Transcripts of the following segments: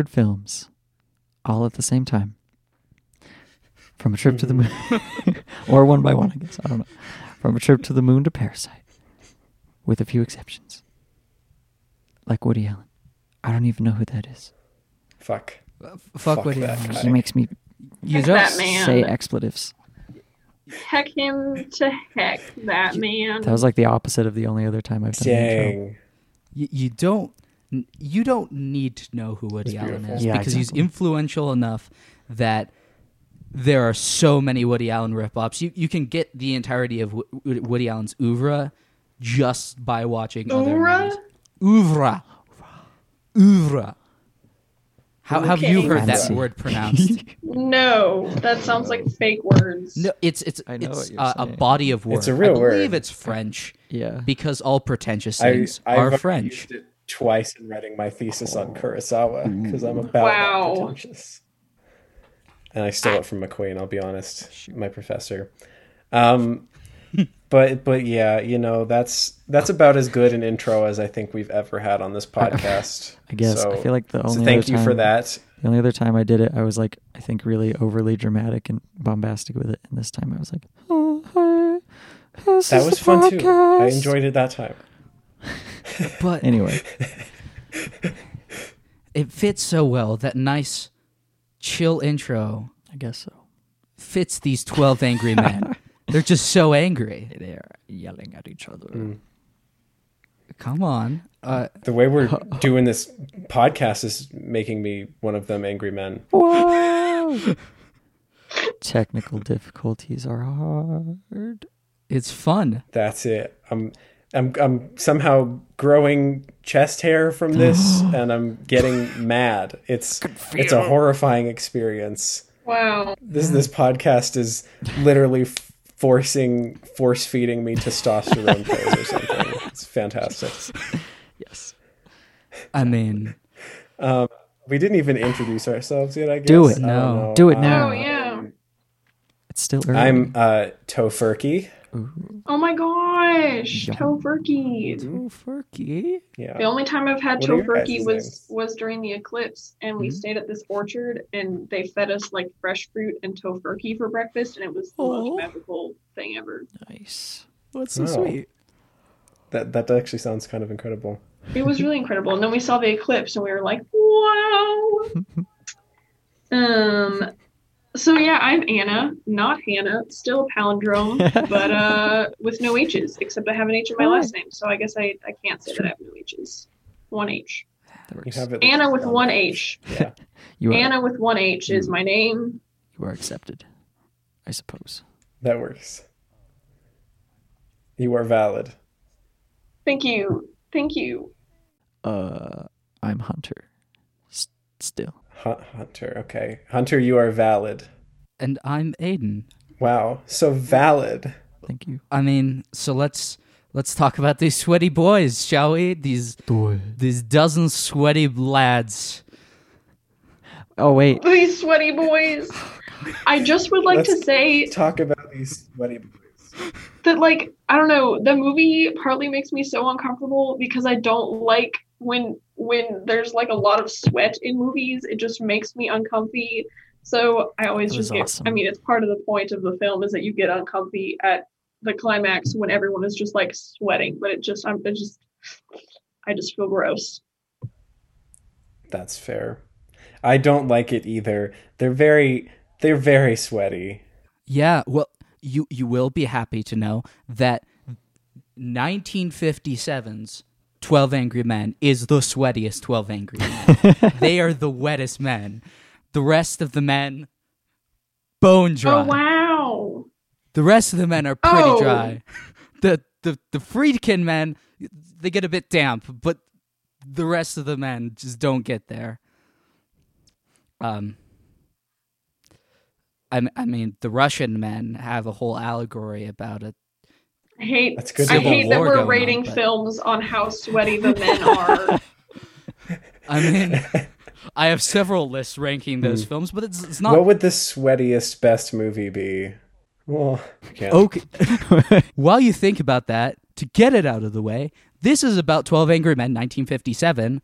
a hundred films, all at the same time, from a trip to the moon, mm-hmm. or one by one, I guess. I don't know. From a trip to the moon to Parasite, with a few exceptions, like Woody Allen. I don't even know who that is. Fuck. Uh, f- fuck, Fuck Woody Allen. guy. He makes me You Heck don't that man. say expletives. Heck him to heck, that man. That was like the opposite of the only other time I've done the intro. Dang. you, you don't n- you don't need to know who Woody That's Allen beautiful. is Yeah, because he's influential enough that there are so many Woody Allen rip-offs. You you can get the entirety of w- Woody Allen's oeuvre just by watching other Oeuvre? movies. Oeuvre. Oeuvre. How have you Okay. heard that Fancy. word pronounced? No, that sounds like fake words. no, it's it's I know it's what you're a, a saying. body of words. It's a real I believe word. it's French Yeah. because all pretentious I, things I've are already French. used it twice in writing my thesis on Kurosawa because I'm about Wow. that pretentious. And I stole it from McQueen. I'll be honest, my professor. Um, but but yeah, you know that's that's about as good an intro as I think we've ever had on this podcast. I guess. I feel like the so only thank other you for that. The only other time I did it, I was like, I think really overly dramatic and bombastic with it. And this time I was like, oh, hi, this That is was the fun too. I enjoyed it that time. But Anyway, it fits so well. That nice, chill intro I guess so. fits these 12 angry men. They're just so angry. They are yelling at each other. Mm. Come on. Uh, The way we're doing this podcast is making me one of them angry men. Whoa! Technical difficulties are hard. it's fun. That's it. I'm I'm I'm somehow growing chest hair from this and I'm getting mad. It's it's a horrifying experience. Wow. This this podcast is literally forcing force feeding me testosterone pills or something. It's fantastic. Yes. I mean, We didn't even introduce ourselves yet, I guess. Do it. now. don't No. know. Do it now. Oh yeah. It's still early. I'm uh Tofurkey. Ooh, Oh my gosh. Yum. Tofurkey. oh, Furky. Yeah. The only time I've had What are tofurkey was names? was during the eclipse, and we Mhm. stayed at this orchard, and they fed us like fresh fruit and tofurkey for breakfast, and it was the Oh. most magical thing ever. nice. What's so so Oh. sweet? sweet. That that actually sounds kind of incredible. It was really incredible. And then we saw the eclipse, and we were like, "Wow!" um. So yeah, I'm Anna, not Hannah. Still a palindrome, but uh, with no H's, except I have an H in my Hi. last name, so I guess I, I can't say that I have no H's. One H. You have it Anna with one there. H. Yeah. You are, Anna with one H is my name. you are accepted, I suppose. That works. You are valid. Thank you. Thank you. Uh, I'm Hunter. S- still. Hu- Hunter, okay. Hunter, you are valid. And I'm Aiden. Wow, so valid. Thank you. I mean, so let's let's talk about these sweaty boys, shall we? These these dozen sweaty lads. Oh wait. These sweaty boys. Oh, I just would like to Let's- say Talk about these sweaty boys. that, like, I don't know, the movie partly makes me so uncomfortable because I don't like when when there's like a lot of sweat in movies. It just makes me uncomfy. So I always That just get awesome. I mean, it's part of the point of the film is that you get uncomfy at the climax when everyone is just like sweating. But it just, I'm it just, I just feel gross. That's fair. I don't like it either. They're very they're very sweaty. Yeah, well, you you will be happy to know that 1957's 12 Angry Men is the sweatiest 12 Angry Men. they are the wettest men. The rest of the men bone dry. Oh wow! The rest of the men are pretty Oh. dry. The the the Friedkin men they get a bit damp, but the rest of the men just don't get there. Um I, I mean, the Russian men have a whole allegory about it. I hate. That's good. I hate that we're going on, rating but- films on how sweaty the men are. I mean, I have several lists ranking those films, but it's, it's not What would the sweatiest best movie be? Well. Okay. While you think about that, to get it out of the way, this is about 12 Angry Men 1957.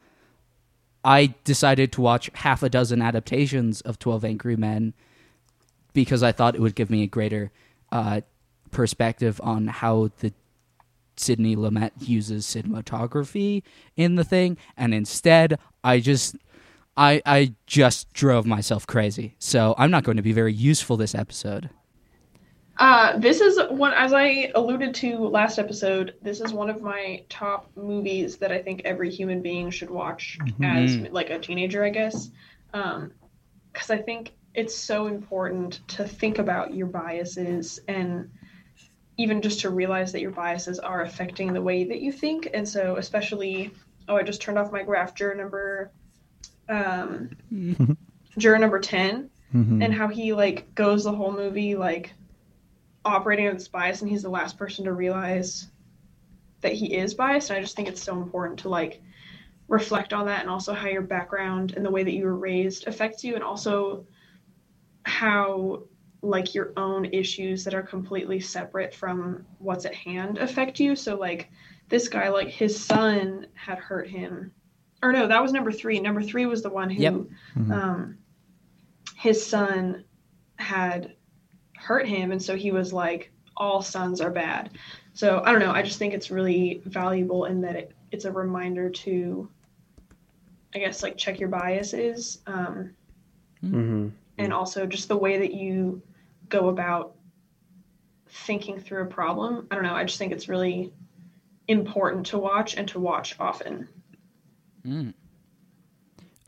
I decided to watch half a dozen adaptations of 12 Angry Men because I thought it would give me a greater uh, perspective on how the Sidney Lumet uses cinematography in the thing, and instead I just I I just drove myself crazy. So I'm not going to be very useful this episode. Uh, this is one, as I alluded to last episode, this is one of my top movies that I think every human being should watch as like a teenager, I guess. Um, because I think it's so important to think about your biases and even just to realize that your biases are affecting the way that you think. And so, especially, oh, I just turned off my graph, juror number, um, juror number 10, and how he like goes the whole movie like operating with this bias and he's the last person to realize that he is biased and i just think it's so important to like reflect on that and also how your background and the way that you were raised affects you and also how like your own issues that are completely separate from what's at hand affect you. So like this guy like his son had hurt him. Or no that was number three. Number three was the one who Yep. um his son had hurt him and so he was like all sons are bad. So i don't know. I just think it's really valuable in that it, it's a reminder to i guess like check your biases. Um, hmm and also just the way that you go about thinking through a problem i don't know i just think it's really important to watch and to watch often Mm.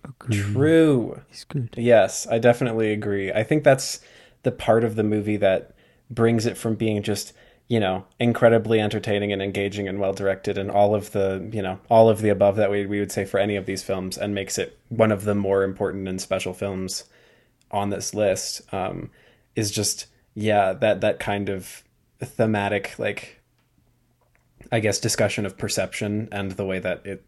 Agreed. True. He's good. Yes, I definitely agree. I think that's the part of the movie that brings it from being just, you know, incredibly entertaining and engaging and well directed and all of the, you know, all of the above that we, we would say for any of these films and makes it one of the more important and special films on this list um, is just, yeah, that, that kind of thematic, like, I guess, discussion of perception and the way that it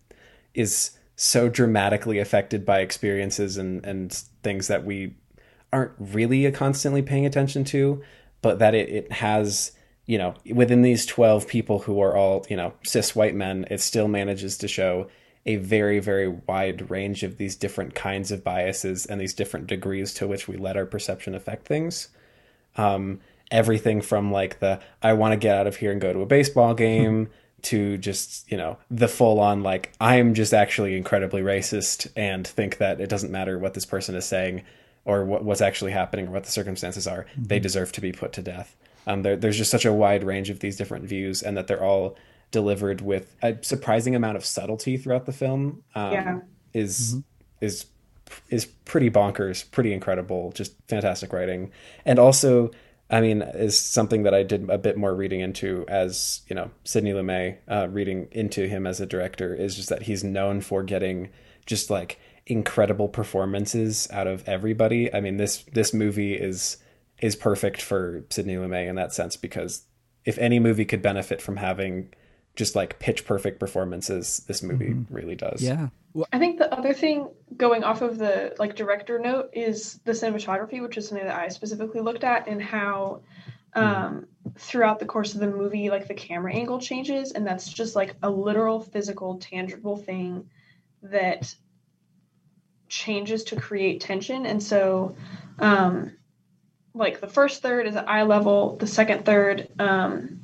is so dramatically affected by experiences and, and things that we aren't really constantly paying attention to, but that it, it has, you know, within these 12 people who are all, you know, cis white men, it still manages to show a very, very wide range of these different kinds of biases and these different degrees to which we let our perception affect things. Um, everything from like the, I want to get out of here and go to a baseball game. to just you know the full on like i'm just actually incredibly racist and think that it doesn't matter what this person is saying or what, what's actually happening or what the circumstances are they deserve to be put to death um, there, there's just such a wide range of these different views and that they're all delivered with a surprising amount of subtlety throughout the film um, Yeah. is is is pretty bonkers, pretty incredible, just fantastic writing. And also, I mean, is something that I did a bit more reading into as, you know, Sidney Lumet, uh, reading into him as a director is just that he's known for getting just like incredible performances out of everybody. I mean, this this movie is is perfect for Sidney Lumet in that sense because if any movie could benefit from having just like pitch perfect performances, this movie really does. Yeah. Well, I think the other thing going off of the like director note is the cinematography, which is something that I specifically looked at and how um throughout the course of the movie like the camera angle changes and that's just like a literal physical tangible thing that changes to create tension and so um like the first third is at eye level the second third um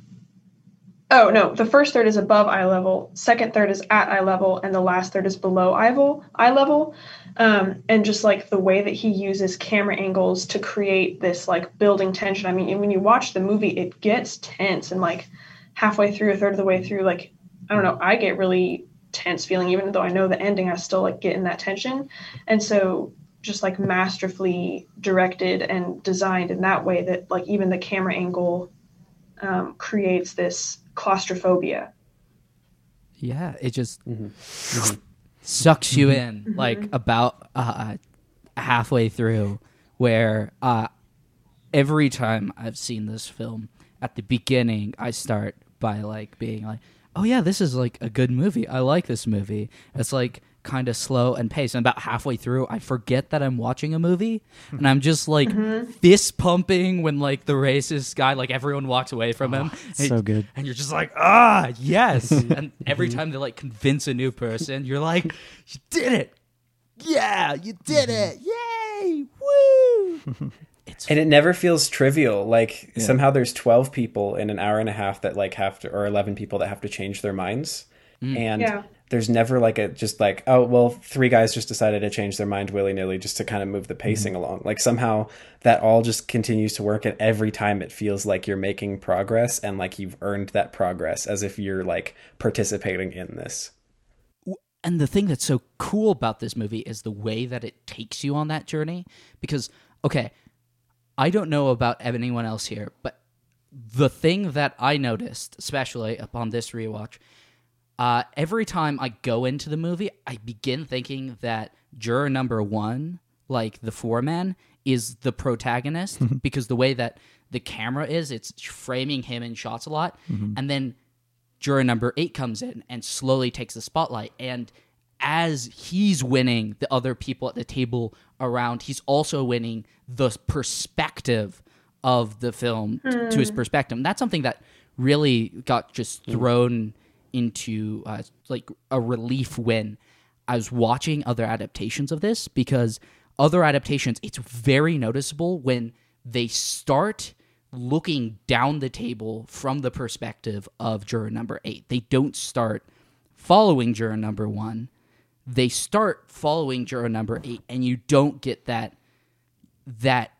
Oh no, the first third is above eye level, second third is at eye level, and the last third is below eye level. Eye level, um, and just like the way that he uses camera angles to create this like building tension. I mean, when you watch the movie, it gets tense, and like halfway through, a third of the way through, like I don't know, I get really tense feeling, even though I know the ending, I still like get in that tension, and so just like masterfully directed and designed in that way that like even the camera angle um, creates this claustrophobia. Yeah, it just Mm-hmm. sucks you in like about uh, halfway through, where uh, every time I've seen this film, at the beginning I start by like being like, "Oh yeah, this is like a good movie. I like this movie." It's like kind of slow and paced, and about halfway through, I forget that I'm watching a movie, and I'm just like mm-hmm. fist pumping when like the racist guy, like everyone walks away from him. Ah, and- so good. and you're just like, ah, yes. Mm-hmm. and every time they like convince a new person, you're like, you did it. yeah, you did mm-hmm. it, yay, woo. it's and it never feels trivial like Yeah. somehow there's 12 people in an hour and a half that like have to or 11 people that have to change their minds mm. and Yeah. There's never like a just like oh well three guys just decided to change their mind willy-nilly just to kind of move the pacing mm-hmm. along. Like somehow that all just continues to work and every time it feels like you're making progress and like you've earned that progress as if you're like participating in this. And the thing that's so cool about this movie is the way that it takes you on that journey because okay i don't know about anyone else here but the thing that i noticed especially upon this rewatch uh, every time i go into the movie i begin thinking that juror number one like the foreman is the protagonist because the way that the camera is it's framing him in shots a lot and then juror number eight comes in and slowly takes the spotlight. And as he's winning the other people at the table around, he's also winning the perspective of the film to his perspective. And that's something that really got just thrown into uh, like a relief when I was watching other adaptations of this because other adaptations, it's very noticeable when they start looking down the table from the perspective of juror number eight. They don't start following juror number one. They start following juror number eight, and you don't get that that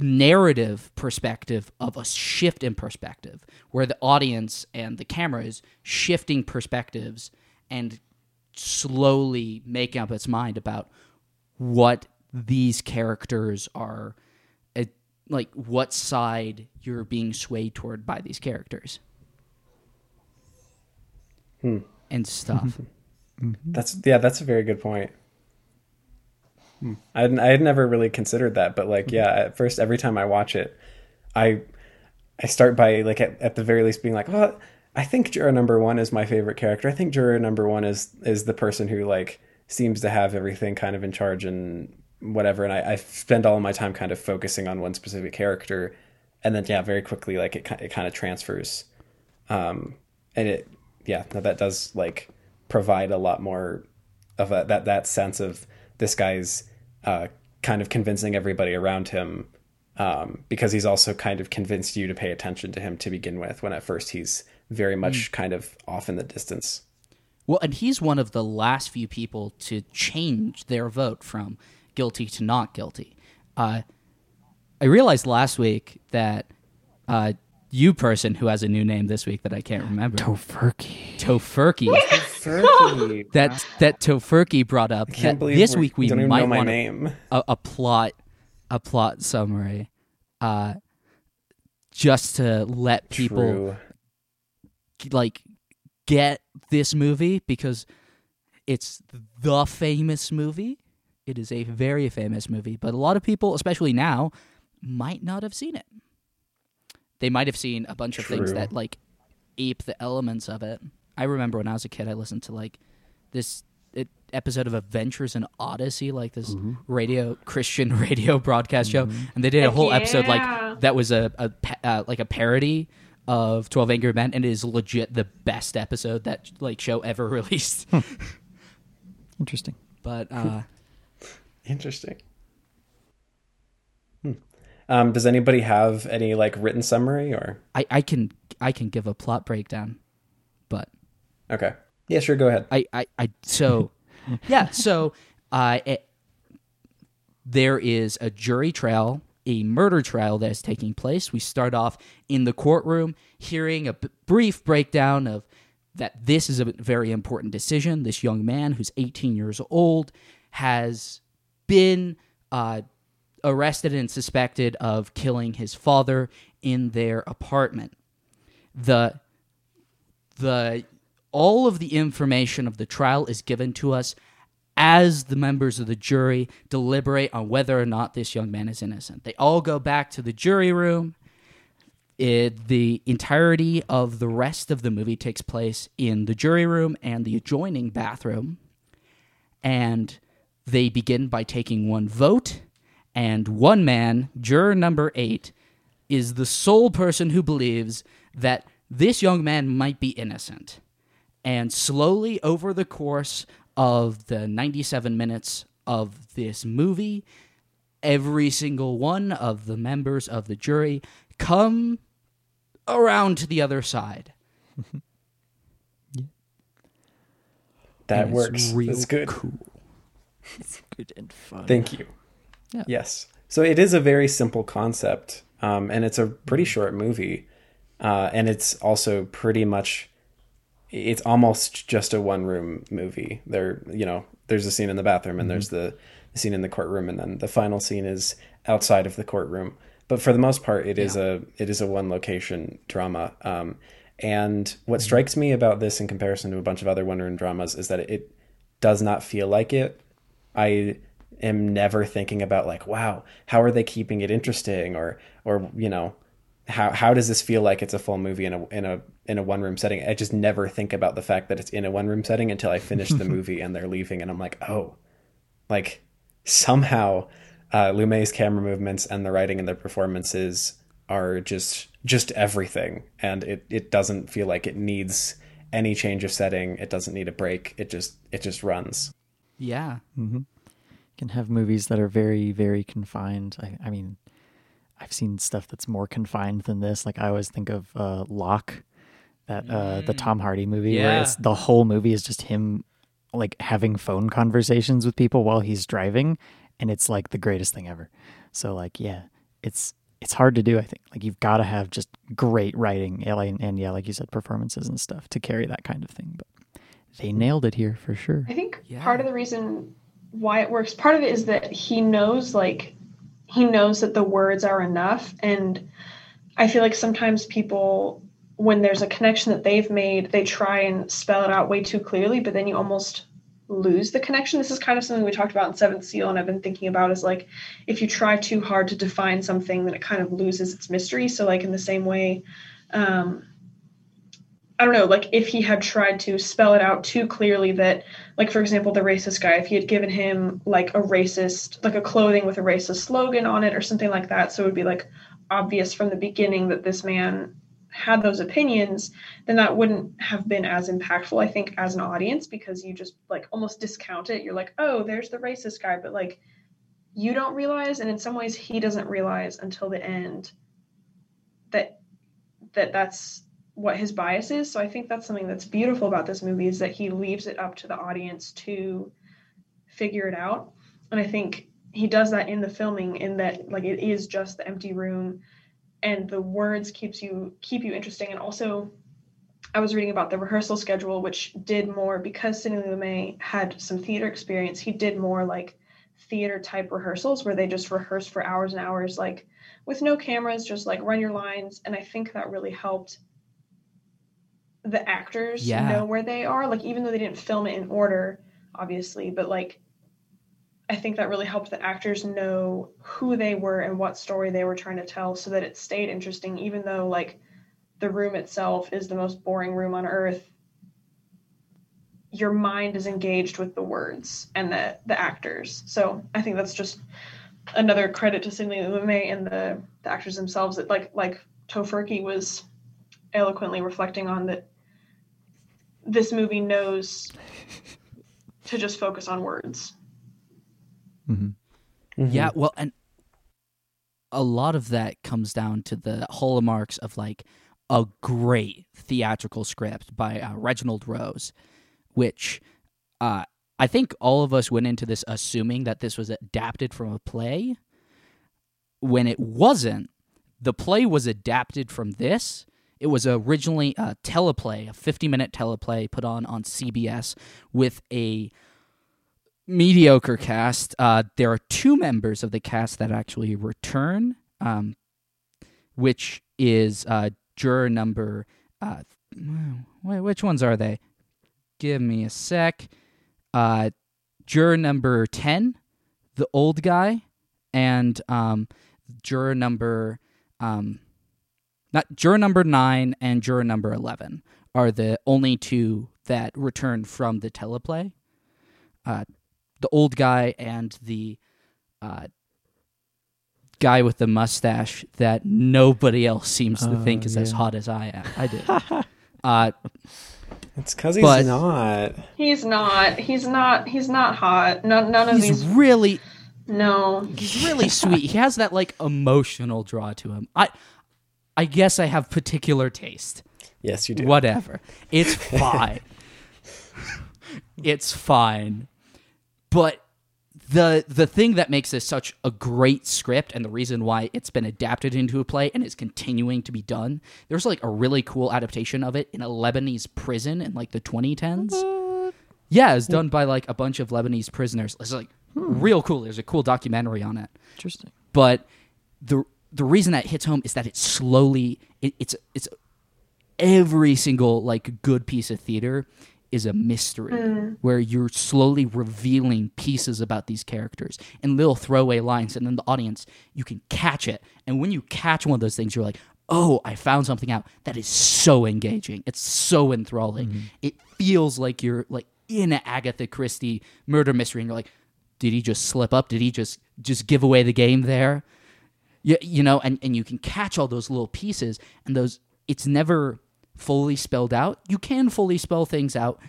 narrative perspective of a shift in perspective where the audience and the camera is shifting perspectives and slowly making up its mind about what these characters are uh, like what side you're being swayed toward by these characters. And stuff. That's yeah, that's a very good point. I I had never really considered that, but like yeah, at first every time I watch it, I I start by like at, at the very least being like, well, I think juror number one is my favorite character. I think juror number one is is the person who like seems to have everything kind of in charge and whatever. And I, I spend all my time kind of focusing on one specific character, and then yeah, very quickly like it it kind of transfers, um, and it yeah, that does like provide a lot more of a, that that sense of this guy's uh, kind of convincing everybody around him um, because he's also kind of convinced you to pay attention to him to begin with when at first he's very much kind of off in the distance Well, and he's one of the last few people to change their vote from guilty to not guilty. Uh, I realized last week that uh, you person who has a new name this week that I can't remember, Tofurkey. Tofurkey, That that Tofurkey brought up. can't That this week we might know my want name a, a plot a plot summary, uh, just to let people True. like get this movie because it's the famous movie. It is a very famous movie, but a lot of people, especially now, might not have seen it. They might have seen a bunch of things that like ape the elements of it. I remember when I was a kid, I listened to like this it, episode of Adventures in Odyssey, like this radio Christian radio broadcast show, and they did a Heck whole episode like that was a, a pa- uh, like a parody of Twelve Angry Men, and it is legit the best episode that like show ever released. Interesting. but uh, interesting. Hmm. um, does anybody have any like written summary or? I, I can I can give a plot breakdown, but okay. Yeah sure go ahead. I, I, I so yeah so uh, it, there is a jury trial a murder trial that is taking place. We start off in the courtroom hearing a b- brief breakdown of that this is a very important decision. This young man who's 18 years old has been uh, arrested and suspected of killing his father in their apartment. The the all of the information of the trial is given to us as the members of the jury deliberate on whether or not this young man is innocent. They all go back to the jury room. It, the entirety of the rest of the movie takes place in the jury room and the adjoining bathroom. And they begin by taking one vote. And one man, juror number eight, is the sole person who believes that this young man might be innocent. And slowly over the course of the 97 minutes of this movie, every single one of the members of the jury come around to the other side. That And it's works. real That's good. Cool. It's good and fun. Thank you. Yeah. Yes. So it is a very simple concept, um, and it's a pretty short movie, uh, and it's also pretty much, it's almost just a one room movie. There, you know, there's a scene in the bathroom, and there's the, scene in the courtroom, and then the final scene is outside of the courtroom. But for the most part, it is a it is a one location drama. Um, and what strikes me about this in comparison to a bunch of other one room dramas is that it does not feel like it. I am never thinking about like, wow, how are they keeping it interesting, or or you know, how how does this feel like it's a full movie in a in a in a one room setting? I just never think about the fact that it's in a one room setting until I finish the movie and they're leaving, and I'm like, oh, like somehow uh, Lumet's camera movements and the writing and the performances are just just everything, and it it doesn't feel like it needs any change of setting. It doesn't need a break. It just it just runs. Yeah. You can have movies that are very, very confined. I, I mean, I've seen stuff that's more confined than this. Like I always think of uh, Locke, that uh, the Tom Hardy movie, where Yeah. it's, the whole movie is just him like having phone conversations with people while he's driving, and it's like the greatest thing ever. So like, yeah, it's it's hard to do. I think like you've got to have just great writing, and, and yeah, like you said, performances and stuff to carry that kind of thing. But they nailed it here for sure. I think Yeah. part of the reason why it works, part of it is that he knows like he knows that the words are enough and I feel like sometimes people when there's a connection that they've made, they try and spell it out way too clearly, but then you almost lose the connection. This is kind of something we talked about in Seventh Seal and I've been thinking about is like if you try too hard to define something, then it kind of loses its mystery. So like in the same way, um I don't know, like if he had tried to spell it out too clearly that, like for example, the racist guy, if he had given him like a racist, like a clothing with a racist slogan on it or something like that, so it would be like obvious from the beginning that this man had those opinions, then that wouldn't have been as impactful, I think, as an audience because you just like almost discount it. You're like, oh, there's the racist guy, but like you don't realize, and in some ways he doesn't realize until the end that that that's what his bias is. So I think that's something that's beautiful about this movie is that he leaves it up to the audience to figure it out. And I think he does that in the filming in that like it is just the empty room and the words keeps you keep you interesting and also I was reading about the rehearsal schedule which did more because Sidney Lumet had some theater experience. He did more like theater type rehearsals where they just rehearse for hours and hours like with no cameras just like run your lines and I think that really helped the actors Yeah. know where they are like even though they didn't film it in order obviously but like i think that really helped the actors know who they were and what story they were trying to tell so that it stayed interesting even though like the room itself is the most boring room on earth your mind is engaged with the words and the the actors so i think that's just another credit to Sidney Lumet and the, the actors themselves that like like Tofurky was eloquently reflecting on that this movie knows to just focus on words. Hmm Yeah, well, and a lot of that comes down to the hallmarks of like a great theatrical script by uh, Reginald Rose, which uh, I think all of us went into this assuming that this was adapted from a play. When it wasn't, the play was adapted from this. It was originally a teleplay, a 50 minute teleplay put on on CBS with a mediocre cast. Uh, there are two members of the cast that actually return, um, which is uh, juror number. Uh, which ones are they? Give me a sec. Uh, juror number 10, the old guy, and um, juror number. Um, not juror number 9 and juror number 11 are the only two that return from the teleplay. Uh, the old guy and the uh, guy with the mustache that nobody else seems to Oh, think is as hot as I am. I did. uh, It's because he's But- not. He's not. He's not. He's not hot. None, none of He's these. really No. he's really sweet. He has that like emotional draw to him. I I guess I have particular taste. Yes, you do. Whatever. It's fine. it's fine. But the the thing that makes this such a great script and the reason why it's been adapted into a play and is continuing to be done, there's like a really cool adaptation of it in a Lebanese prison in like the 2010s. Yeah, it's done by like a bunch of Lebanese prisoners. It's like hmm. real cool. There's a cool documentary on it Interesting. but the the reason that hits home is that it's slowly it, it's it's every single like good piece of theater is a mystery mm. where you're slowly revealing pieces about these characters. And little throwaway lines and then the audience you can catch it. And when you catch one of those things you're like oh i found something out that is so engaging. It's so enthralling. Mm-hmm. It feels like you're like in an agatha christie murder mystery and you're like did he just slip up? Did he just just give away the game there? You, you know and, and you can catch all those little pieces and those it's never fully spelled out you can fully spell things out.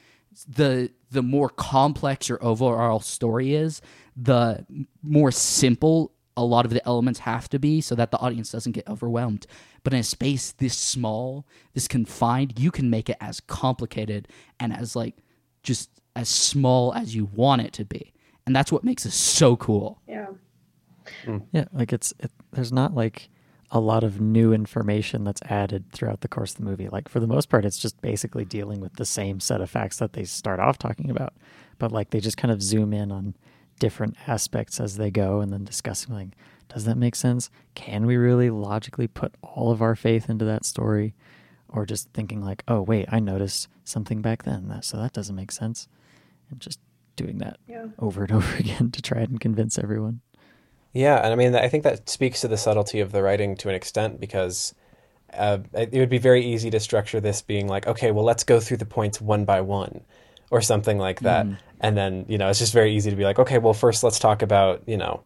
The the more complex your overall story is the more simple a lot of the elements have to be so that the audience doesn't get overwhelmed. But in a space this small this confined you can make it as complicated and as like just as small as you want it to be. And that's what makes it so cool. Yeah. Hmm. Yeah, like it's it, there's not like a lot of new information that's added throughout the course of the movie. Like for the most part, it's just basically dealing with the same set of facts that they start off talking about, but like they just kind of zoom in on different aspects as they go, and then discussing like, does that make sense? Can we really logically put all of our faith into that story, or just thinking like, oh wait, I noticed something back then, that so that doesn't make sense, and just doing that Yeah. over and over again to try and convince everyone. Yeah, and I mean, I think that speaks to the subtlety of the writing to an extent because uh, it would be very easy to structure this being like, okay, well, let's go through the points one by one or something like that. And then, you know, it's just very easy to be like, okay, well, first let's talk about, you know,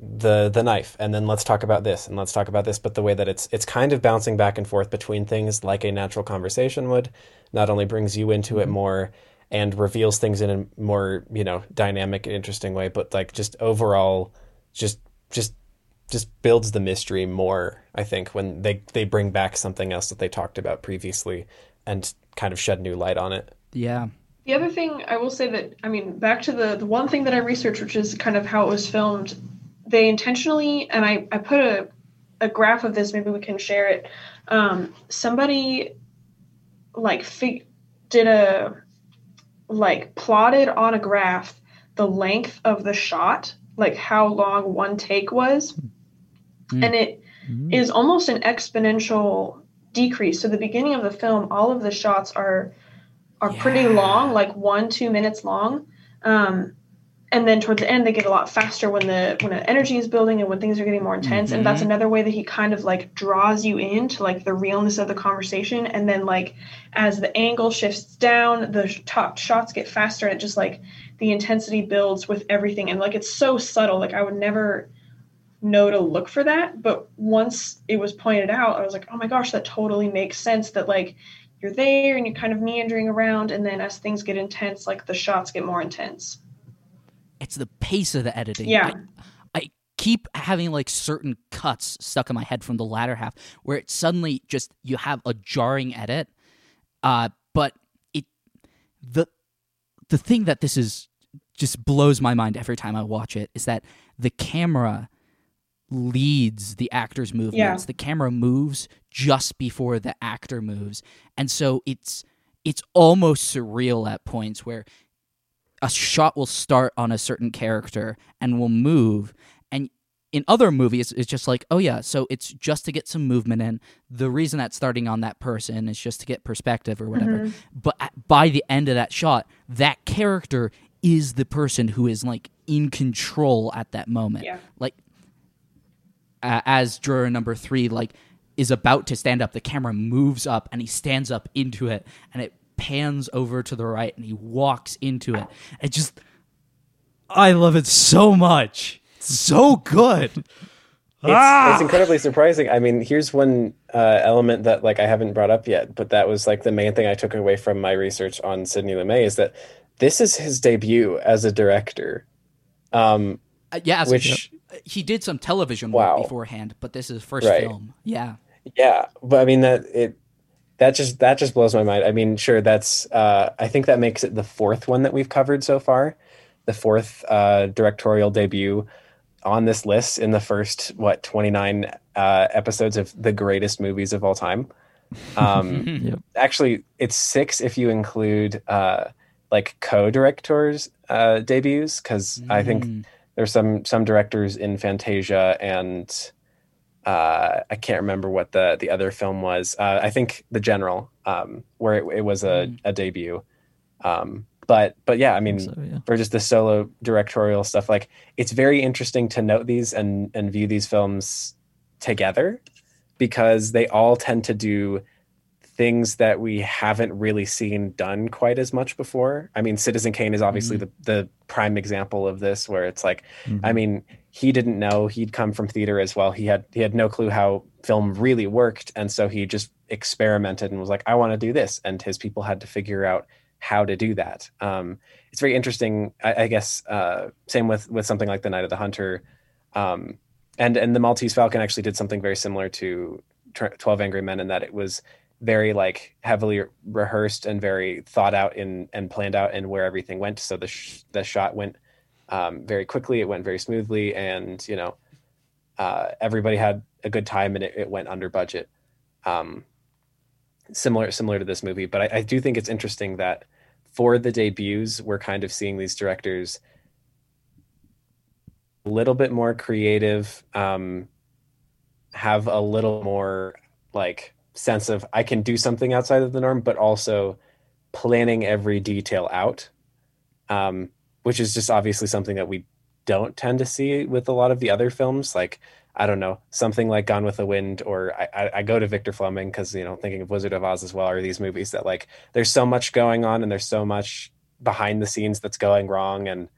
the the knife and then let's talk about this and let's talk about this. But the way that it's it's kind of bouncing back and forth between things like a natural conversation would not only brings you into it more and reveals things in a more you know dynamic and interesting way but like just overall just just just builds the mystery more i think when they they bring back something else that they talked about previously and kind of shed new light on it yeah The other thing I will say that I mean back to the the one thing that I researched, which is kind of how it was filmed. They intentionally and I I put a a graph of this. Maybe we can share it. Um, somebody like fig- did a like plotted on a graph the length of the shot, like how long one take was, and it is almost an exponential decrease. So the beginning of the film, all of the shots are are pretty long, like one two minutes long. Um, and then towards the end, they get a lot faster when the when the energy is building and when things are getting more intense. And that's mm-hmm. another way that he kind of like draws you into like the realness of the conversation. And then like as the angle shifts down, the top shots get faster, and it just like the intensity builds with everything. And like it's so subtle. Like I would never know to look for that. But once it was pointed out, I was like, oh my gosh, that totally makes sense. That like you're there and you're kind of meandering around, and then as things get intense, like the shots get more intense. It's the pace of the editing. Yeah. I, I keep having like certain cuts stuck in my head from the latter half where it suddenly just you have a jarring edit. Uh, but it the the thing that this is just blows my mind every time I watch it is that the camera leads the actor's movements. The camera moves just before the actor moves. And so it's it's almost surreal at points where a shot will start on a certain character and will move. And in other movies it's just like oh yeah so it's just to get some movement in. The reason that's starting on that person is just to get perspective or whatever. But at, by the end of that shot that character is the person who is like in control at that moment. Yeah. like uh, as juror number three like is about to stand up the camera moves up and he stands up into it and it pans over to the right and he walks into it it just i love it so much It's so good It's, Ah! it's incredibly surprising. I mean, here's one uh, element that like I haven't brought up yet, but that was like the main thing I took away from my research on Sidney Lumet is that this is his debut as a director. Um, Uh, yeah, which he did some television Wow. work beforehand, but this is his first Right. film. Yeah. Yeah, but I mean that it that just that just blows my mind. I mean, sure, that's uh, I think that makes it the fourth one that we've covered so far, the fourth uh, directorial debut on this list in the first what twenty nine uh, episodes of the greatest movies of all time. Um, Yep. actually, it's six if you include uh, like co-directors uh, debuts, because I think Mm. there's some some directors in Fantasia and uh, I can't remember what the the other film was. Uh, I think The General, um, where it, it was a, Mm. a debut. Um, but but yeah, I mean, So, yeah. for just the solo directorial stuff, like it's very interesting to note these and and view these films together because they all tend to do things that we haven't really seen done quite as much before. I mean, Citizen Kane is obviously Mm. the the prime example of this, where it's like, Mhm. I mean, he didn't know he'd come from theater as well. He had he had no clue how film really worked, and so he just experimented and was like, I want to do this, and his people had to figure out how to do that. Um, it's very interesting, I, I guess. Uh, same with with something like the Night of the Hunter, um, and and the Maltese Falcon actually did something very similar to Twelve Angry Men in that it was very like heavily rehearsed and very thought out in and planned out and where everything went. So the sh- the shot went um, very quickly. It went very smoothly, and you know, uh, everybody had a good time, and it, it went under budget. Um, similar similar to this movie, but I, I do think it's interesting that for the debuts, we're kind of seeing these directors a little bit more creative, um, have a little more like sense of I can do something outside of the norm, but also planning every detail out, um, which is just obviously something that we don't tend to see with a lot of the other films. Like I don't know something like Gone with the Wind, or I, I, I go to Victor Fleming because you know thinking of Wizard of Oz as well. Are these movies that like there's so much going on and there's so much behind the scenes that's going wrong and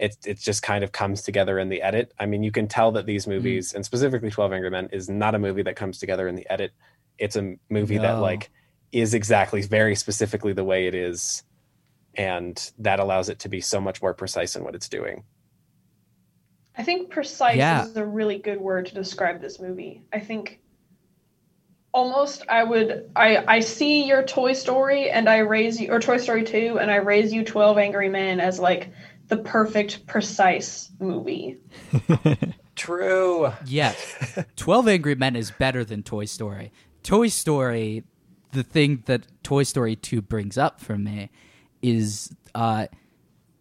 it it just kind of comes together in the edit. I mean, you can tell that these movies, and specifically Twelve Angry Men, is not a movie that comes together in the edit. It's a movie that like is exactly very specifically the way it is, and that allows it to be so much more precise in what it's doing. I think precise Yeah. is a really good word to describe this movie. I think almost I would I I see your Toy Story and I raise you or Toy Story 2 and I raise you 12 Angry Men as like the perfect precise movie. True. Yes. 12 Angry Men is better than Toy Story. Toy Story, the thing that Toy Story 2 brings up for me is uh,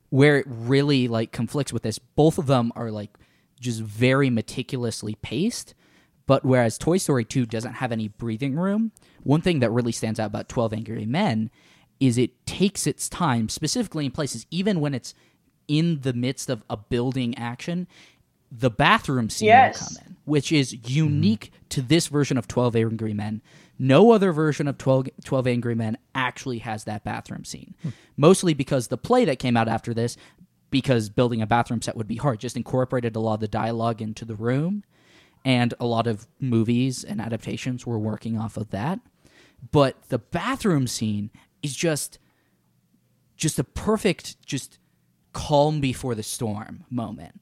where it really like conflicts with this. Both of them are like just very meticulously paced, but whereas Toy Story 2 doesn't have any breathing room, one thing that really stands out about 12 Angry Men is it takes its time, specifically in places, even when it's in the midst of a building action, the bathroom scene Yes. will come in, which is unique to this version of 12 Angry Men. No other version of 12, 12 Angry Men actually has that bathroom scene. Hmm. Mostly because the play that came out after this, because building a bathroom set would be hard, just incorporated a lot of the dialogue into the room. And a lot of movies and adaptations were working off of that. But the bathroom scene is just just a perfect just calm before the storm moment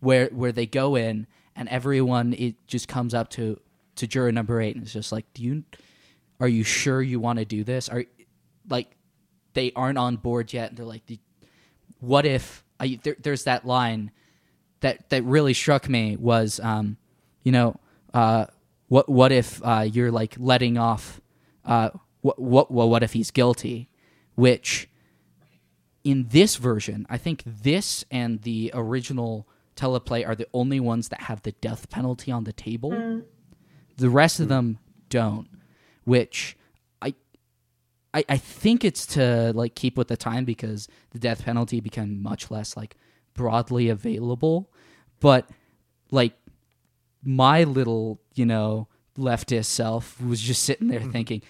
where where they go in and everyone it just comes up to to juror number eight and it's just like do you are you sure you want to do this? Are like they aren't on board yet. And they're like what if I, there, there's that line that that really struck me was um you know uh what what if uh you're like letting off uh what what well, what if he's guilty? Which in this version, I think this and the original teleplay are the only ones that have the death penalty on the table. Mm. The rest of hmm. them don't, which I, I I think it's to like keep with the time because the death penalty became much less like broadly available. But like my little, you know, leftist self was just sitting there hmm. thinking,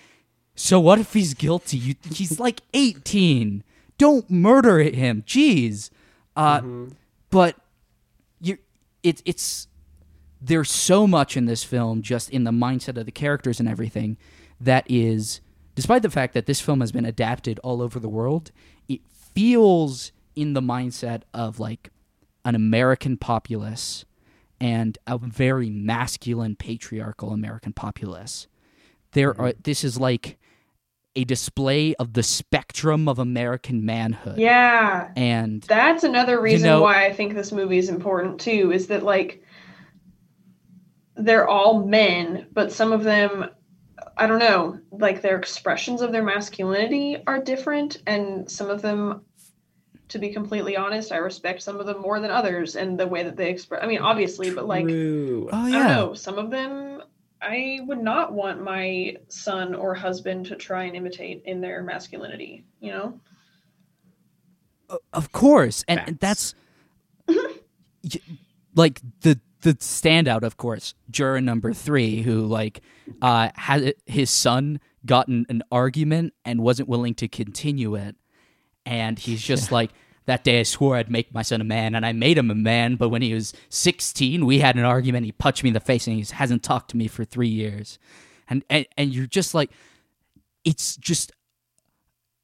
so what if he's guilty? You, he's like 18. Don't murder him. Jeez. Uh, mm-hmm. But you, it, it's there's so much in this film, just in the mindset of the characters and everything, that is, despite the fact that this film has been adapted all over the world, it feels in the mindset of like an American populace and a very masculine, patriarchal American populace. There mm-hmm. are. This is like a display of the spectrum of American manhood. Yeah. And That's another reason know- why I think this movie is important too, is that like they're all men, but some of them I don't know, like their expressions of their masculinity are different and some of them to be completely honest, I respect some of them more than others and the way that they express I mean obviously, but like True. oh I don't yeah, know, some of them I would not want my son or husband to try and imitate in their masculinity, you know? of course, and Facts. that's like the the standout, of course, juror number three, who like uh, had his son gotten an argument and wasn't willing to continue it, and he's just like. That day I swore I'd make my son a man, and I made him a man. But when he was 16, we had an argument. He punched me in the face, and he hasn't talked to me for three years. And and, and you're just like, it's just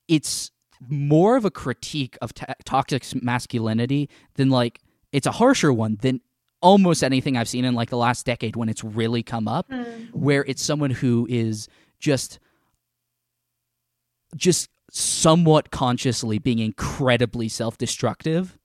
it's more of a critique of to- toxic masculinity than like it's a harsher one than almost anything I've seen in like the last decade when it's really come up hmm. where it's someone who is just just somewhat consciously being incredibly self-destructive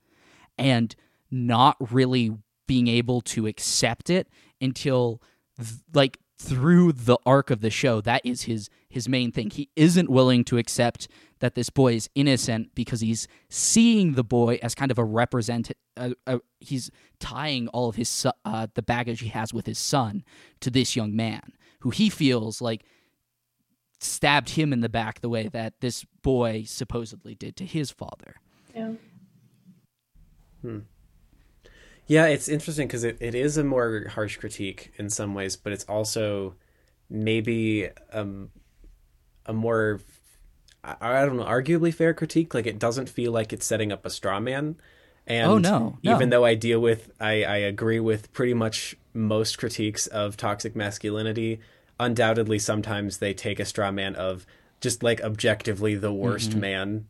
and not really being able to accept it until th- like through the arc of the show that is his his main thing. He isn't willing to accept that this boy is innocent because he's seeing the boy as kind of a represent uh, uh, he's tying all of his uh, the baggage he has with his son to this young man who he feels like stabbed him in the back the way that this boy supposedly did to his father Yeah. Hmm. Yeah, it's interesting because it, it is a more harsh critique in some ways, but it's also maybe um, a more, I, I don't know, arguably fair critique. Like it doesn't feel like it's setting up a straw man. And Oh, no, no. even though I deal with, I, I agree with pretty much most critiques of toxic masculinity, undoubtedly sometimes they take a straw man of just like objectively the worst Mm-hmm. man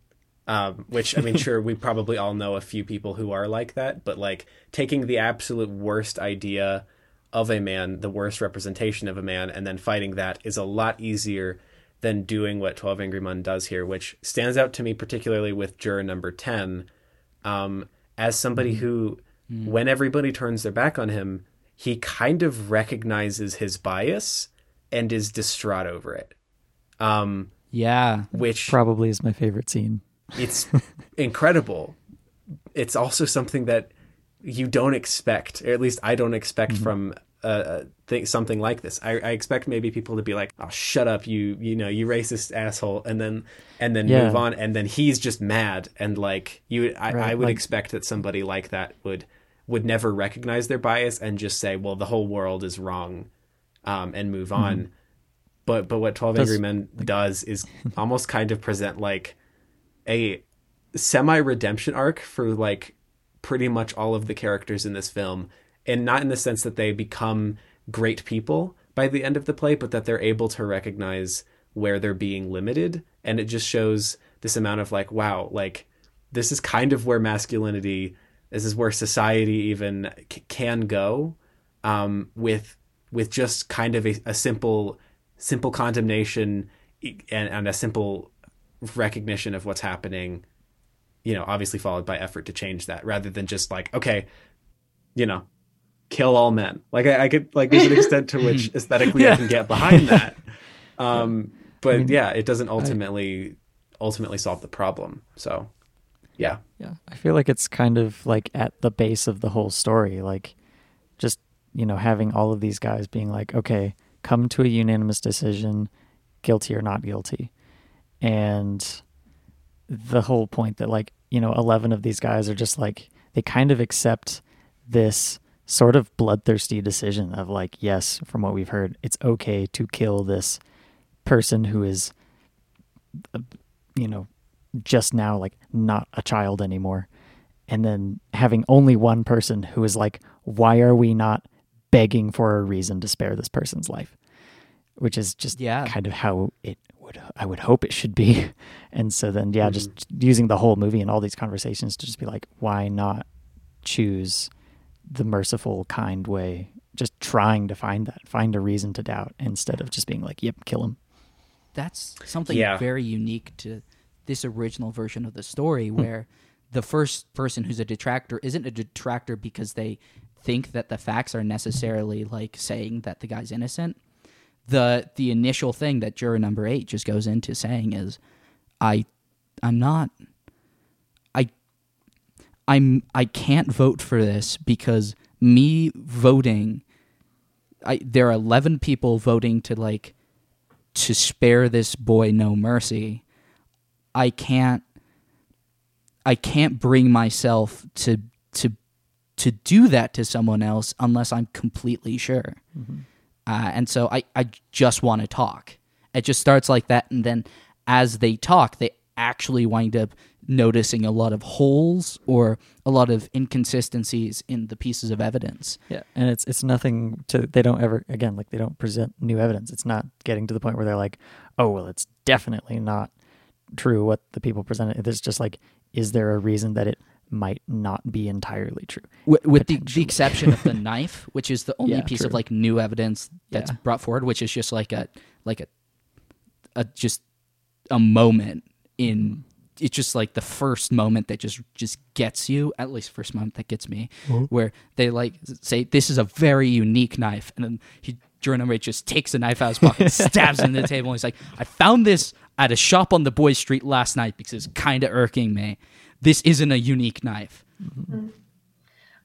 um, which I mean, sure, we probably all know a few people who are like that, but like taking the absolute worst idea of a man, the worst representation of a man, and then fighting that is a lot easier than doing what 12 Angry Men does here, which stands out to me particularly with juror number 10 um, as somebody who, when everybody turns their back on him, he kind of recognizes his bias and is distraught over it. Um, yeah which Probably is my favorite scene. it's incredible. It's also something that you don't expect, or at least I don't expect from uh, th- something like this. I, I expect maybe people to be like, "Oh, shut up, you you know, you racist asshole," and then and then Yeah. move on, and then he's just mad, and like you, I, Right, I would like- expect that somebody like that would would never recognize their bias and just say, "Well, the whole world is wrong," um, and move on. But but what Twelve Angry Men does is almost kind of present like a semi redemption arc for like pretty much all of the characters in this film and not in the sense that they become great people by the end of the play but that they're able to recognize where they're being limited and it just shows this amount of like wow like this is kind of where masculinity this is where society even c- can go um, with with just kind of a, a simple simple condemnation and, and a simple recognition of what's happening you know obviously followed by effort to change that rather than just like okay you know kill all men. Like i, I could like there's an extent to which aesthetically i can get behind that. Um but yeah it doesn't ultimately ultimately solve the problem. So yeah. Yeah, I feel like it's kind of like at the base of the whole story. Like, you know, having all of these guys being like, okay, come to a unanimous decision, guilty or not guilty, and the whole point that like you know, eleven of these guys are just like they kind of accept this sort of bloodthirsty decision of like, yes, from what we've heard, it's okay to kill this person who is, uh, you know, just now like not a child anymore. And then having only one person who is like why are we not begging for a reason to spare this person's life, which is just Yeah. kind of how it would I would hope it should be. And so then yeah, just mm-hmm. using the whole movie and all these conversations to just be like, why not choose the merciful, kind way? Just trying to find that, find a reason to doubt instead of just being like, "Yep, kill him." that's something Yeah. very unique to this original version of the story hmm. where the first person who's a detractor isn't a detractor because they think that the facts are necessarily like saying that the guy's innocent. The the initial thing that juror number 8 just goes into saying is i i'm not i i'm i can't vote for this because me voting I there are 11 people voting to like to spare this boy no mercy. I can't i can't bring myself to to to do that to someone else unless i'm completely sure uh, and so i i just want to talk it just starts like that and then as they talk they actually wind up noticing a lot of holes or a lot of inconsistencies in the pieces of evidence Yeah, and it's it's nothing to they don't ever again like they don't present new evidence. It's not getting to the point where they're like, oh well, it's definitely not true what the people presented. It's just like, is there a reason that it might not be entirely true? with, with the, the exception of the knife, which is the only Yeah, piece true. of like new evidence that's Yeah. brought forward, which is just like a like a a just a moment in mm. it's just like the first moment that just just gets you at least first moment that gets me mm-hmm. where they like say this is a very unique knife and then he eight just takes the knife out of his pocket stabs into the table and he's like i found this at a shop on the boys street last night because it's kind of irking me this isn't a unique knife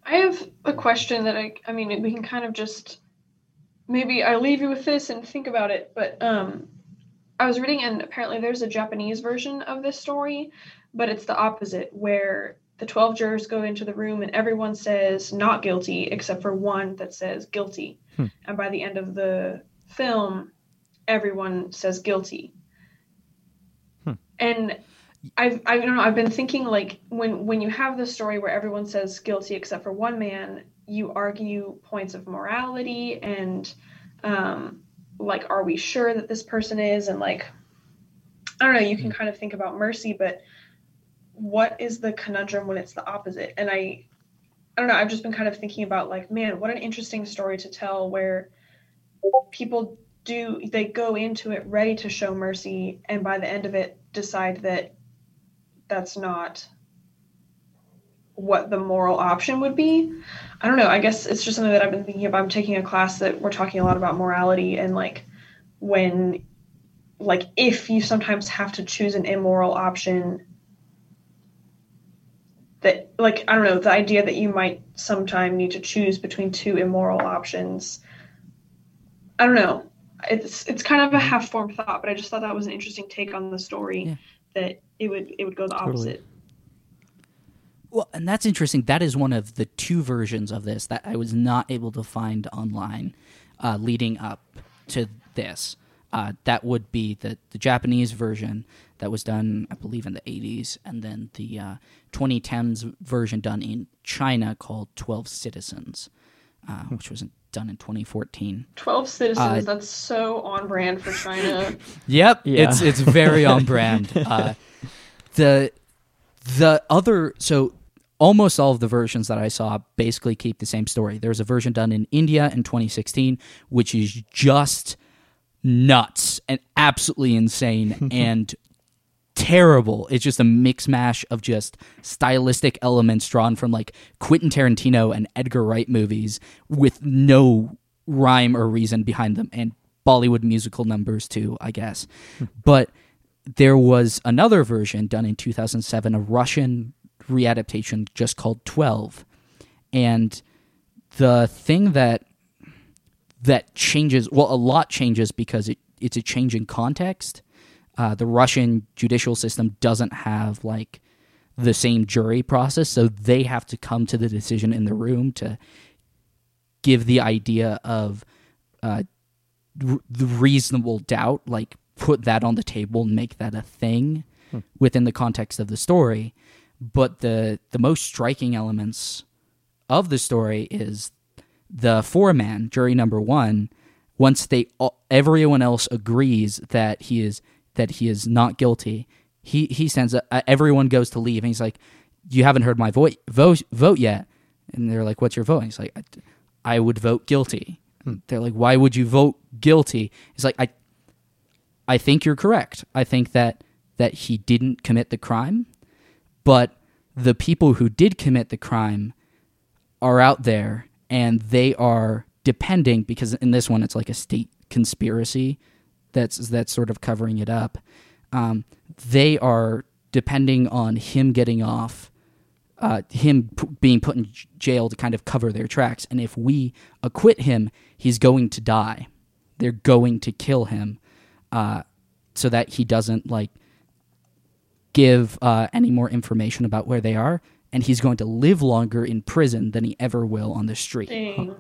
I have a question that I I mean we can kind of just maybe I leave you with this and think about it, but um I was reading and apparently there's a Japanese version of this story, but it's the opposite where the 12 jurors go into the room and everyone says not guilty except for one that says guilty. Hmm. And by the end of the film everyone says guilty. Hmm. And I've I don't know I've been thinking like when when you have the story where everyone says guilty except for one man, you argue points of morality and um like are we sure that this person is and like I don't know, you can kind of think about mercy, but what is the conundrum when it's the opposite? And I I don't know, I've just been kind of thinking about like, man, what an interesting story to tell where people do they go into it ready to show mercy and by the end of it decide that that's not what the moral option would be. I don't know. I guess it's just something that I've been thinking about. I'm taking a class that we're talking a lot about morality and like when like if you sometimes have to choose an immoral option that like I don't know, the idea that you might sometime need to choose between two immoral options. I don't know. It's it's kind of a mm-hmm. half formed thought, but I just thought that was an interesting take on the story Yeah. That it would it would go the Totally. opposite. Well, and that's interesting. That is one of the two versions of this that I was not able to find online uh, leading up to this. Uh, that would be the, the Japanese version that was done, I believe, in the 80s, and then the uh, 2010s version done in China called 12 Citizens, uh, which was done in 2014. Twelve citizens, Uh, that's so on brand for China. Yep, Yeah. it's it's very on brand. Uh, the the other so almost all of the versions that I saw basically keep the same story. There's a version done in India in 2016, which is just nuts and absolutely insane and terrible. It's just a mix mash of just stylistic elements drawn from like Quentin Tarantino and Edgar Wright movies with no rhyme or reason behind them and Bollywood musical numbers too, I guess. Hmm. but there was another version done in 2007, a Russian readaptation just called 12. And the thing that that changes well a lot changes because it, it's a change in context uh, the russian judicial system doesn't have like the same jury process so they have to come to the decision in the room to give the idea of uh, r- the reasonable doubt like put that on the table and make that a thing within the context of the story. But the the most striking elements of the story is the foreman, jury number one, once they all, everyone else agrees that he is that he is not guilty, he he sends a, everyone goes to leave, and he's like, "You haven't heard my vote vote vote yet," and they're like, "What's your vote?" And he's like, "I, I would vote guilty." Hmm. They're like, "Why would you vote guilty?" He's like, "I I think you're correct. I think that that he didn't commit the crime, but the people who did commit the crime are out there and they are depending because in this one it's like a state conspiracy that's that's sort of covering it up. Um, they are depending on him getting off, uh, him p- being put in j- jail to kind of cover their tracks. And if we acquit him, he's going to die. They're going to kill him, uh, so that he doesn't like give uh, any more information about where they are, and he's going to live longer in prison than he ever will on the street. Dang.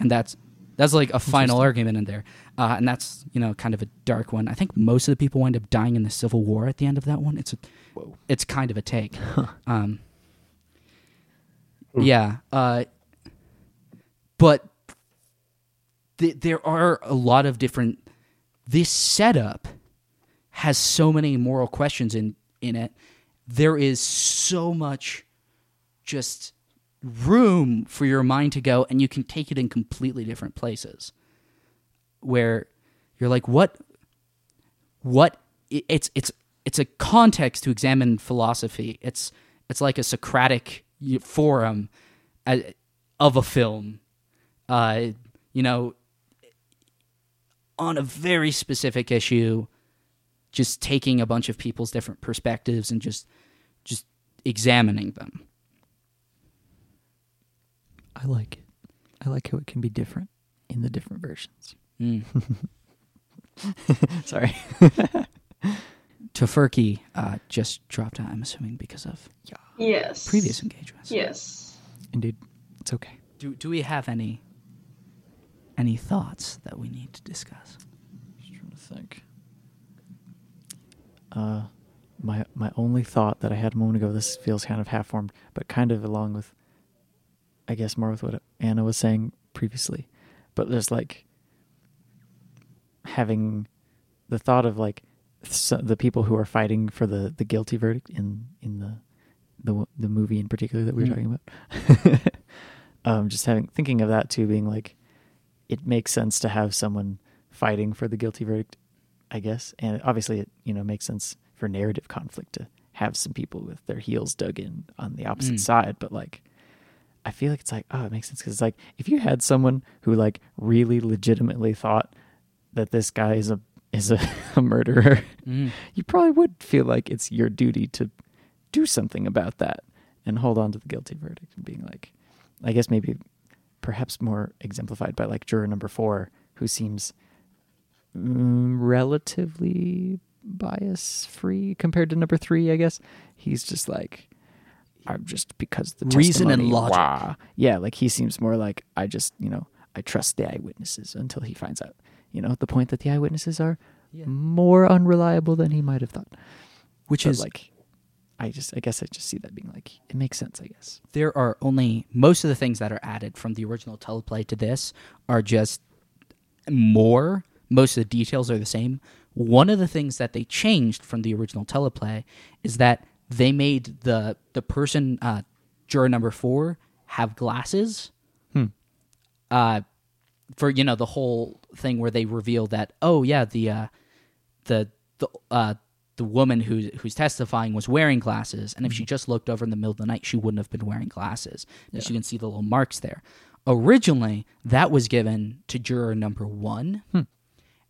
And that's that's like a final argument in there, uh, and that's you know kind of a dark one. I think most of the people wind up dying in the Civil War at the end of that one. It's a, it's kind of a take. um, yeah, uh, but th- there are a lot of different. This setup has so many moral questions in in it. There is so much just room for your mind to go and you can take it in completely different places where you're like what what it's it's it's a context to examine philosophy. It's it's like a socratic forum uh, of a film. Uh you know on a very specific issue just taking a bunch of people's different perspectives and just just examining them I like it. I like how it can be different in the different versions. mm. Sorry. Tofurky uh, just dropped out, I'm assuming, because of Yes. previous engagements. Yes. Indeed. It's okay. Do do we have any any thoughts that we need to discuss? Just trying to think. Uh, my my only thought that I had a moment ago. This feels kind of half formed, but kind of along with, I guess, more with what Anna was saying previously. But there's like having the thought of like so the people who are fighting for the the guilty verdict in in the the the movie in particular that we were Mm. talking about. um, just having thinking of that too, being like, it makes sense to have someone fighting for the guilty verdict, I guess, and obviously it you know makes sense for narrative conflict to have some people with their heels dug in on the opposite Mm. side, but like. I feel like it's like oh it makes sense because it's like if you had someone who like really legitimately thought that this guy is a is a, a murderer Mm. you probably would feel like it's your duty to do something about that and hold on to the guilty verdict and being like i guess maybe perhaps more exemplified by like juror number four who seems mm, relatively bias free compared to number three i guess he's just like just because the Reason and logic. wah." yeah like he seems more like i just you know i trust the eyewitnesses until he finds out you know the point that the eyewitnesses are Yeah. more unreliable than he might have thought. Which But, is like, I just, I guess I just see that being like, it makes sense, I guess. there are only most of the things that are added from the original teleplay to this are just more. Most of the details are the same. One of the things that they changed from the original teleplay is that they made the the person uh, juror number four have glasses. Hmm. Uh, for you know the whole thing where they reveal that oh yeah the uh, the the uh, the woman who who's testifying was wearing glasses, and if she just looked over in the middle of the night, she wouldn't have been wearing glasses. Because you can see the little marks there. Originally, that was given to juror number one,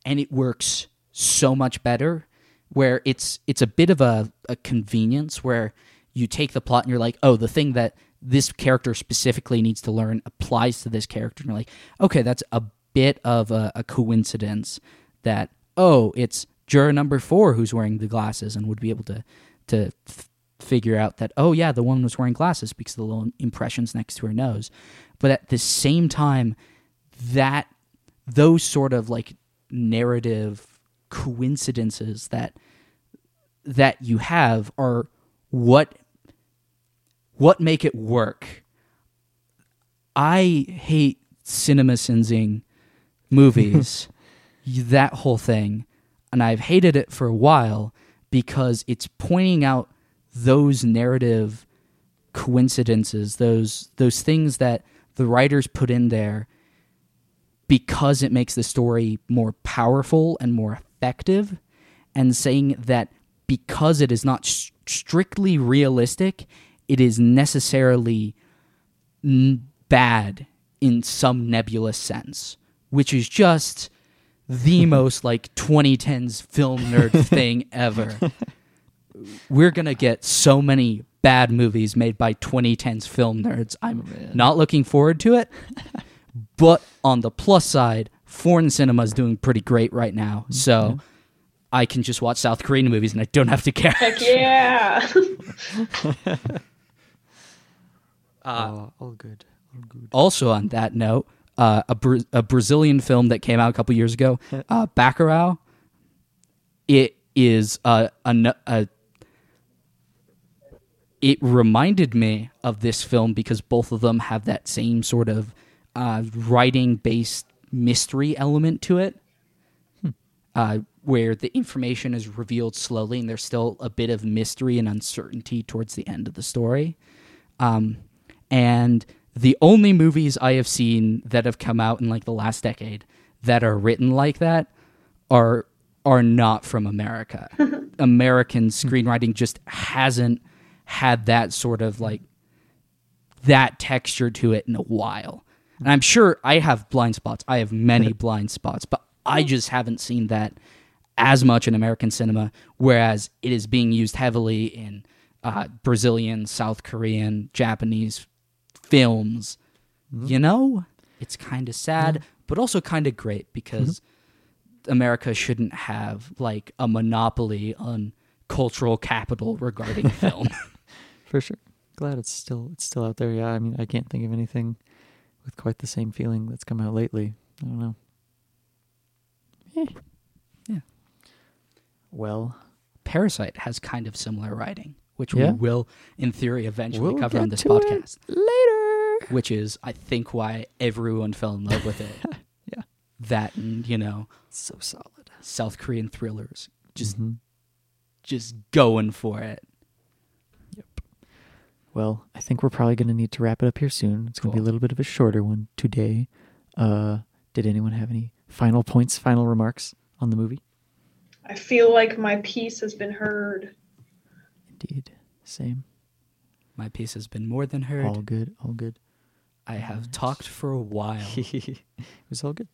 and it works so much better. Where it's it's a bit of a, a convenience where you take the plot and you're like, oh, the thing that this character specifically needs to learn applies to this character, and you're like, okay, that's a bit of a, a coincidence that oh, it's juror number four who's wearing the glasses and would be able to to f- figure out that oh yeah, the woman was wearing glasses because of the little impressions next to her nose. But at the same time, that those sort of like narrative coincidences that that you have are what what make it work. I hate cinema sensing movies, that whole thing. And I've hated it for a while because it's pointing out those narrative coincidences, those those things that the writers put in there because it makes the story more powerful and more effective and saying that because it is not s- strictly realistic, it is necessarily n- bad in some nebulous sense, which is just the most like 2010s film nerd thing ever. We're going to get so many bad movies made by 2010s film nerds. I'm not looking forward to it. But on the plus side, foreign cinema is doing pretty great right now. So I can just watch South Korean movies and I don't have to care. Heck yeah. oh, all good. All good. Also, on that note, uh, a, Bra- a Brazilian film that came out a couple years ago, uh, Bacurau. It is a, a, n- a- It reminded me of this film because both of them have that same sort of uh, writing-based mystery element to it, uh, where the information is revealed slowly and there's still a bit of mystery and uncertainty towards the end of the story. Um, and the only movies I have seen that have come out in like the last decade that are written like that are are not from America. American screenwriting just hasn't had that sort of like that texture to it in a while. And I'm sure I have blind spots. I have many blind spots, but I just haven't seen that as much in American cinema, whereas it is being used heavily in uh, Brazilian, South Korean, Japanese films. You know, it's kind of sad, but also kind of great because America shouldn't have like a monopoly on cultural capital regarding film. For sure. Glad it's still it's still out there. Yeah, I mean, I can't think of anything with quite the same feeling that's come out lately. I don't know. Eh. Yeah. Well, Parasite has kind of similar writing, which Yeah? we will, in theory, eventually We'll cover on this podcast. later. Which is, I think, why everyone fell in love with it. Yeah. That and you know, So solid. South Korean thrillers, just Mhm. just going for it. Well, I think we're probably going to need to wrap it up here soon. It's going to be a little bit of a shorter one today. Uh, did anyone have any final points, final remarks on the movie? I feel like my piece has been heard. Indeed. Same. My piece has been more than heard. All good. All good. I have talked for a while. it was all good.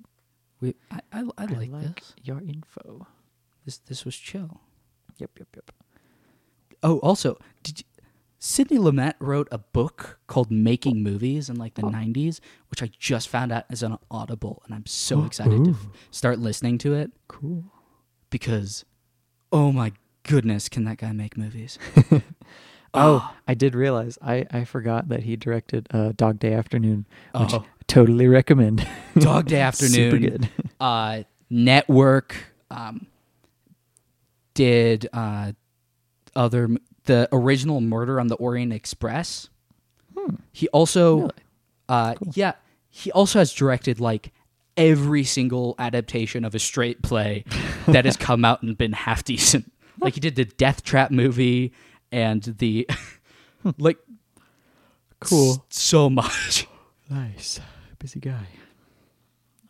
We, I, I, I like, this. your info. This this was chill. Yep, yep, yep. Oh, also, did you, Sidney Lumet wrote a book called Making Movies in like the '90s, which I just found out is an Audible, and I'm so excited to f- start listening to it Cool. because, oh my goodness, can that guy make movies? Oh, I did realize I, I forgot that he directed uh, Dog Day Afternoon, which Oh. totally recommend. Dog Day Afternoon, Super good. Uh, Network um, did uh, other the original Murder on the Orient Express. He also, Really? uh, yeah, he also has directed like every single adaptation of a straight play that has come out and been half decent. Like he did the Death Trap movie and the like Cool. s- so much. Nice. Busy guy.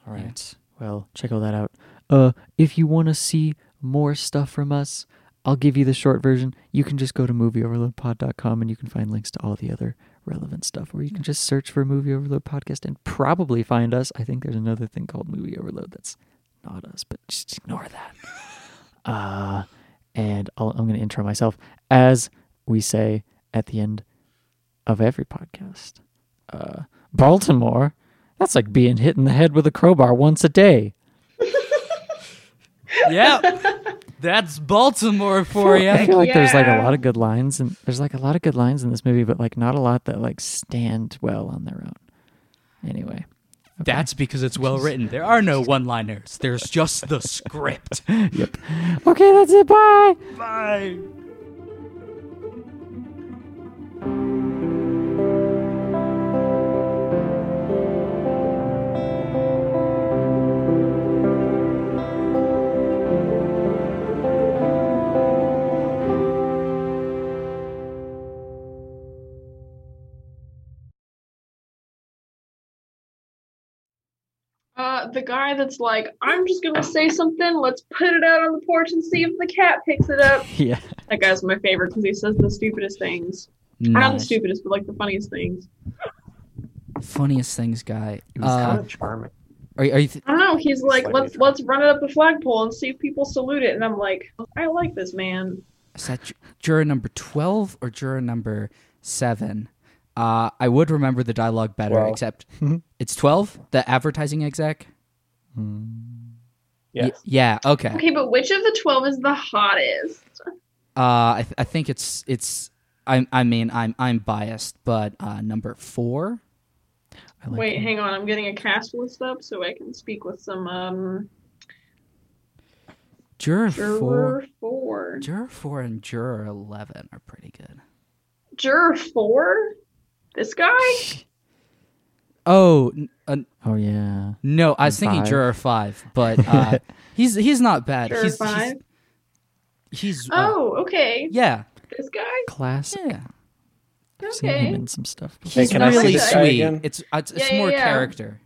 All right. Well, check all that out. Uh, if you want to see more stuff from us, I'll give you the short version. You can just go to movieoverloadpod.com and you can find links to all the other relevant stuff. Or you can just search for Movie Overload Podcast and probably find us. I think there's another thing called Movie Overload that's not us, but just ignore that. Uh, and I'll, I'm going to intro myself as we say at the end of every podcast. Uh, Baltimore, that's like being hit in the head with a crowbar once a day. yeah, that's Baltimore for you. I feel like there's like a lot of good lines, and there's like a lot of good lines in this movie, but like not a lot that like stand well on their own. Anyway, okay. That's because it's well written. There are no one liners, there's just the script. yep. Okay, that's it. Bye. Bye. Uh, the guy that's like, I'm just gonna say something. Let's put it out on the porch and see if the cat picks it up. Yeah. That guy's my favorite because he says the stupidest things. Or not the stupidest, but like the funniest things. Funniest things guy. He was Uh, kind of charming. are, are you th- I don't know. He's like, let's drunk. let's run it up the flagpole and see if people salute it. And I'm like, I like this man. is that ju- juror number 12 or juror number 7? Uh, I would remember the dialogue better, 12. except it's 12, the advertising exec? Y- Yes. yeah, okay. Okay, but which of the twelve is the hottest? Uh, I, th- I think it's it's. I I mean I'm I'm biased, but uh, number four. I like Wait, him. hang on. I'm getting a cast list up so I can speak with some um Juror, juror four, four. juror four, and juror eleven are pretty good. Juror four. This guy. Oh uh, Oh yeah. no, I was thinking five. juror five, but uh, he's he's not bad. Juror he's, five. He's, he's uh, Oh, okay. yeah This guy. Classic. yeah. I've seen him Okay. in some stuff. Hey, He's can I see really sweet. It's it's, it's Yeah, more yeah, yeah. character.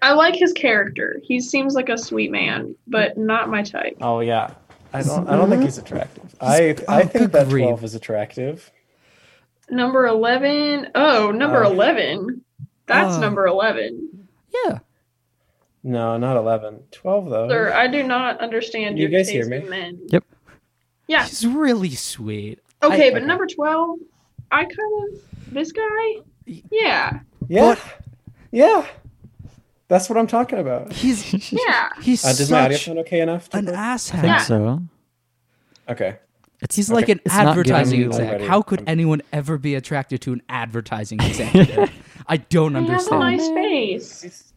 I like his character. He seems like a sweet man, but not my type. Oh yeah. I don't. I don't think he's attractive. I I oh, think that grief. twelve is attractive. Number eleven. Oh, number Uh, eleven. That's uh, number eleven. Yeah. No, not eleven. Twelve though. Sir, I do not understand You your guys taste hear me? men. Yep. Yeah. He's really sweet. Okay, I- but okay. number twelve, I kind of this guy. Yeah. Yeah. Yeah. That's what I'm talking about. He's Yeah. he's Uh, does my audio such sound okay enough? to an work? I think Yeah. so. Okay. It's He's like an It's advertising giving exec. Already. How could I'm- anyone ever be attracted to an advertising executive? I don't He has a nice face.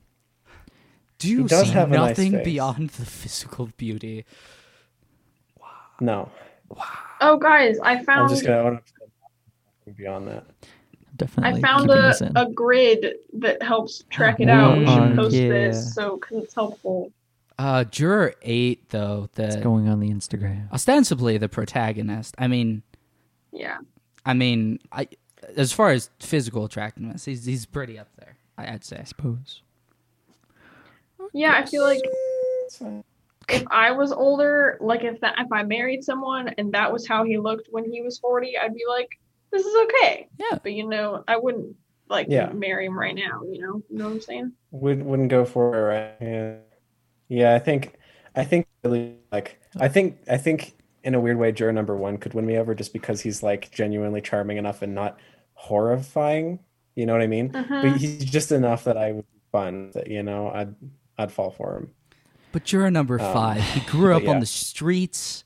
Do you see have a nice nothing beyond the physical beauty? No. Wow. Oh, guys, I I'm found just gonna own up to beyond that. definitely I found a, a grid that helps track it out. We should post yeah. this so because it's helpful. Uh, juror eight, though, it's the going on the Instagram. ostensibly the protagonist. I mean, Yeah. I mean, I as far as physical attractiveness, he's he's pretty up there. I- I'd say. I suppose. Yeah, I feel like if I was older, like if that if I married someone and that was how he looked when he was forty, I'd be like, this is okay. Yeah. But you know, I wouldn't like Yeah. marry him right now. You know, you know what I'm saying? Would wouldn't go for it, right? Yeah. Yeah, I think I think really like I think I think in a weird way juror number one could win me over just because he's like genuinely charming enough and not horrifying. You know what I mean? Mhm. But he's just enough that I would be fun that you know I'd I'd fall for him. But juror number Um, five, he grew but up on the streets.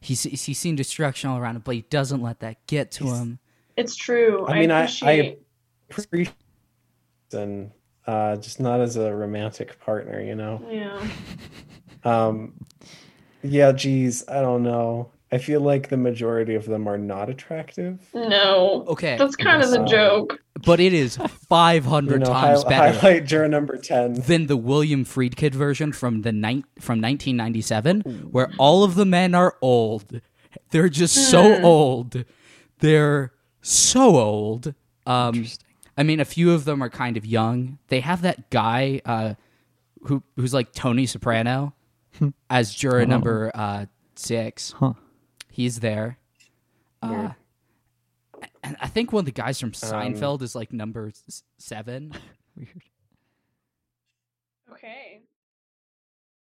He's he's seen destruction all around him, but he doesn't let that get to He's- him. It's true. I mean, I- I- appreciate. Appreciate and uh, just not as a romantic partner, you know. yeah. Um, yeah, geez, I don't know. I feel like the majority of them are not attractive. No. Okay, That's kind of the joke. but it is 500 You know, times hi- better highlight juror number ten. than the William Friedkin version from the nine from 1997, where all of the men are old. They're just so Hmm. old. They're so old. Um, Interesting. I mean, a few of them are kind of young. They have that guy uh, who who's like Tony Soprano as juror Oh. number uh, six. Huh. He's there. Uh, and I think one of the guys Um, from Seinfeld is like number s- seven. Weird.